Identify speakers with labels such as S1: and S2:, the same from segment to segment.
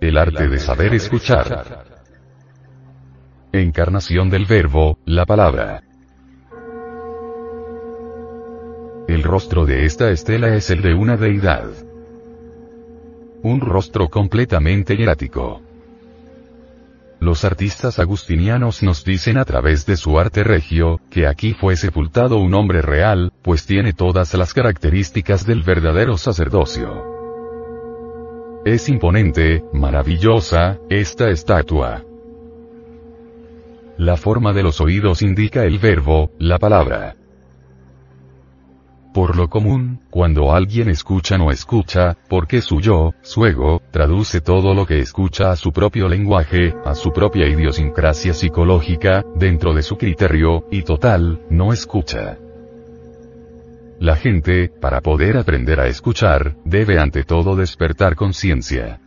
S1: El arte de saber escuchar. Encarnación del verbo, la palabra. El rostro de esta estela es el de una deidad. Un rostro completamente hierático. Los artistas agustinianos nos dicen a través de su arte regio, que aquí fue sepultado un hombre real, pues tiene todas las características del verdadero sacerdocio. Es imponente, maravillosa, esta estatua. La forma de los oídos indica el verbo, la palabra. Por lo común, cuando alguien escucha no escucha, porque su yo, su ego, traduce todo lo que escucha a su propio lenguaje, a su propia idiosincrasia psicológica, dentro de su criterio, y total, no escucha. La gente, para poder aprender a escuchar, debe ante todo despertar conciencia.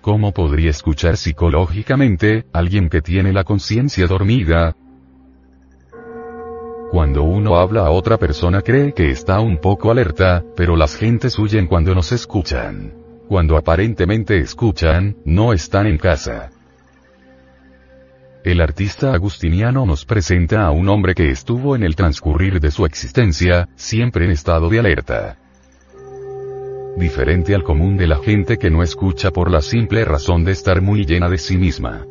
S1: ¿Cómo podría escuchar psicológicamente, alguien que tiene la conciencia dormida? Cuando uno habla a otra persona cree que está un poco alerta, pero las gentes huyen cuando nos escuchan. Cuando aparentemente escuchan, no están en casa. El artista agustiniano nos presenta a un hombre que estuvo en el transcurrir de su existencia, siempre en estado de alerta. Diferente al común de la gente que no escucha por la simple razón de estar muy llena de sí misma.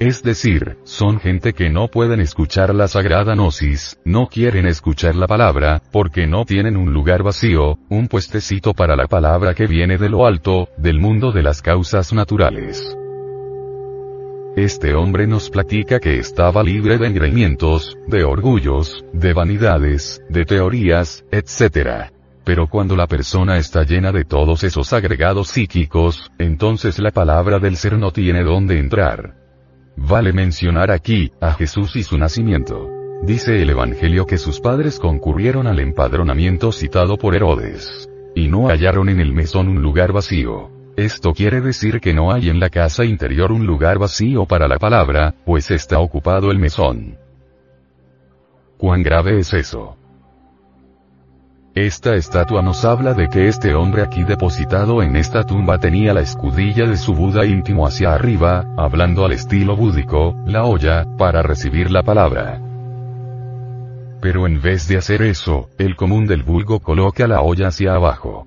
S1: Es decir, son gente que no pueden escuchar la sagrada gnosis, no quieren escuchar la palabra, porque no tienen un lugar vacío, un puestecito para la palabra que viene de lo alto, del mundo de las causas naturales. Este hombre nos platica que estaba libre de engreimientos, de orgullos, de vanidades, de teorías, etc. Pero cuando la persona está llena de todos esos agregados psíquicos, entonces la palabra del ser no tiene dónde entrar. Vale mencionar aquí, a Jesús y su nacimiento. Dice el Evangelio que sus padres concurrieron al empadronamiento citado por Herodes. Y no hallaron en el mesón un lugar vacío. Esto quiere decir que no hay en la casa interior un lugar vacío para la palabra, pues está ocupado el mesón. ¿Cuán grave es eso? Esta estatua nos habla de que este hombre aquí depositado en esta tumba tenía la escudilla de su Buda íntimo hacia arriba, hablando al estilo búdico, la olla, para recibir la palabra. Pero en vez de hacer eso, el común del vulgo coloca la olla hacia abajo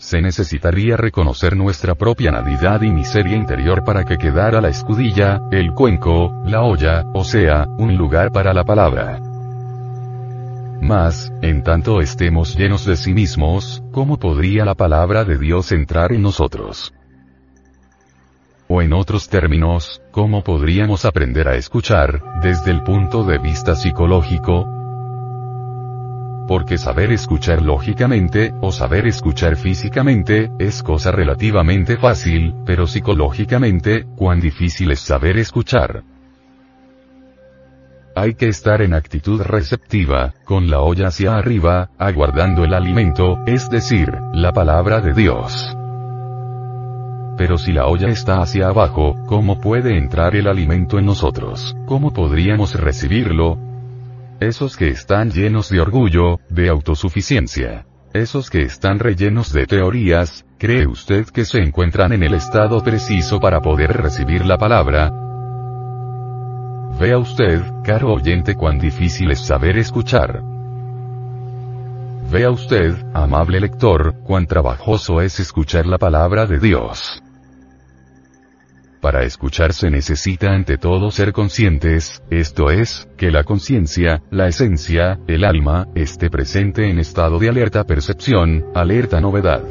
S1: se necesitaría reconocer nuestra propia nadidad y miseria interior para que quedara la escudilla, el cuenco, la olla, o sea, un lugar para la palabra. Mas, en tanto estemos llenos de sí mismos, ¿cómo podría la palabra de Dios entrar en nosotros? O en otros términos, ¿cómo podríamos aprender a escuchar, desde el punto de vista psicológico, porque saber escuchar lógicamente, o saber escuchar físicamente, es cosa relativamente fácil, pero psicológicamente, cuán difícil es saber escuchar. Hay que estar en actitud receptiva, con la olla hacia arriba, aguardando el alimento, es decir, la palabra de Dios. Pero si la olla está hacia abajo, ¿cómo puede entrar el alimento en nosotros? ¿Cómo podríamos recibirlo? Esos que están llenos de orgullo, de autosuficiencia. Esos que están rellenos de teorías, ¿cree usted que se encuentran en el estado preciso para poder recibir la palabra? Vea usted, caro oyente, cuán difícil es saber escuchar. Vea usted, amable lector, cuán trabajoso es escuchar la palabra de Dios. Para escuchar se necesita ante todo ser conscientes, esto es, que la conciencia, la esencia, el alma, esté presente en estado de alerta percepción, alerta novedad.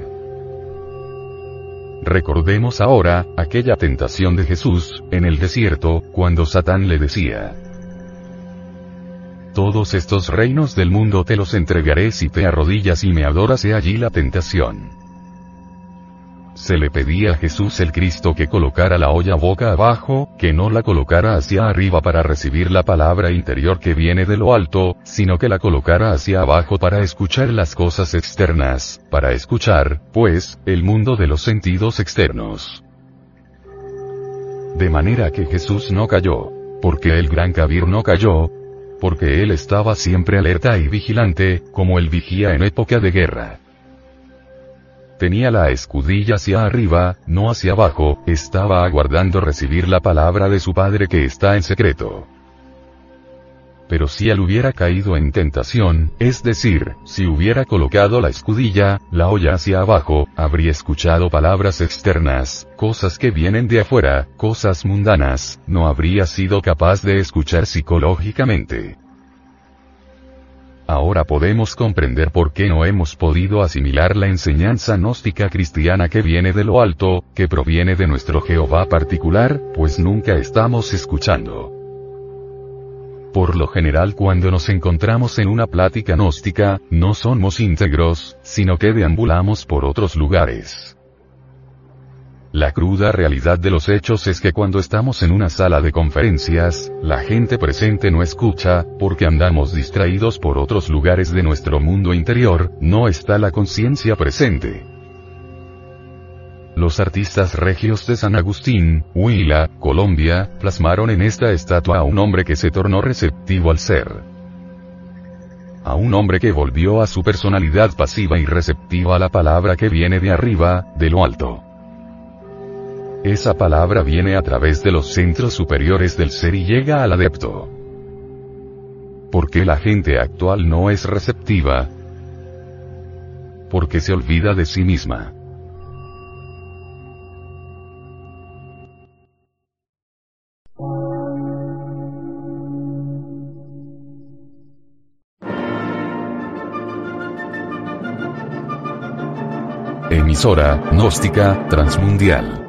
S1: Recordemos ahora, aquella tentación de Jesús, en el desierto, cuando Satán le decía, Todos estos reinos del mundo te los entregaré si te arrodillas y me adoras. He allí la tentación se le pedía a Jesús el Cristo que colocara la olla boca abajo, que no la colocara hacia arriba para recibir la palabra interior que viene de lo alto, sino que la colocara hacia abajo para escuchar las cosas externas, para escuchar, pues, el mundo de los sentidos externos. De manera que Jesús no cayó. Porque el gran Kabir no cayó. Porque él estaba siempre alerta y vigilante, como el vigía en época de guerra. Tenía la escudilla hacia arriba, no hacia abajo, estaba aguardando recibir la palabra de su padre que está en secreto. Pero si él hubiera caído en tentación, es decir, si hubiera colocado la escudilla, la olla hacia abajo, habría escuchado palabras externas, cosas que vienen de afuera, cosas mundanas, no habría sido capaz de escuchar psicológicamente. Ahora podemos comprender por qué no hemos podido asimilar la enseñanza gnóstica cristiana que viene de lo alto, que proviene de nuestro Jehová particular, pues nunca estamos escuchando. Por lo general cuando nos encontramos en una plática gnóstica, no somos íntegros, sino que deambulamos por otros lugares. La cruda realidad de los hechos es que cuando estamos en una sala de conferencias, la gente presente no escucha, porque andamos distraídos por otros lugares de nuestro mundo interior, no está la conciencia presente. Los artistas regios de San Agustín, Huila, Colombia, plasmaron en esta estatua a un hombre que se tornó receptivo al ser. A un hombre que volvió a su personalidad pasiva y receptiva a la palabra que viene de arriba, de lo alto. Esa palabra viene a través de los centros superiores del ser y llega al adepto. ¿Por qué la gente actual no es receptiva? Porque se olvida de sí misma. Emisora, gnóstica, transmundial.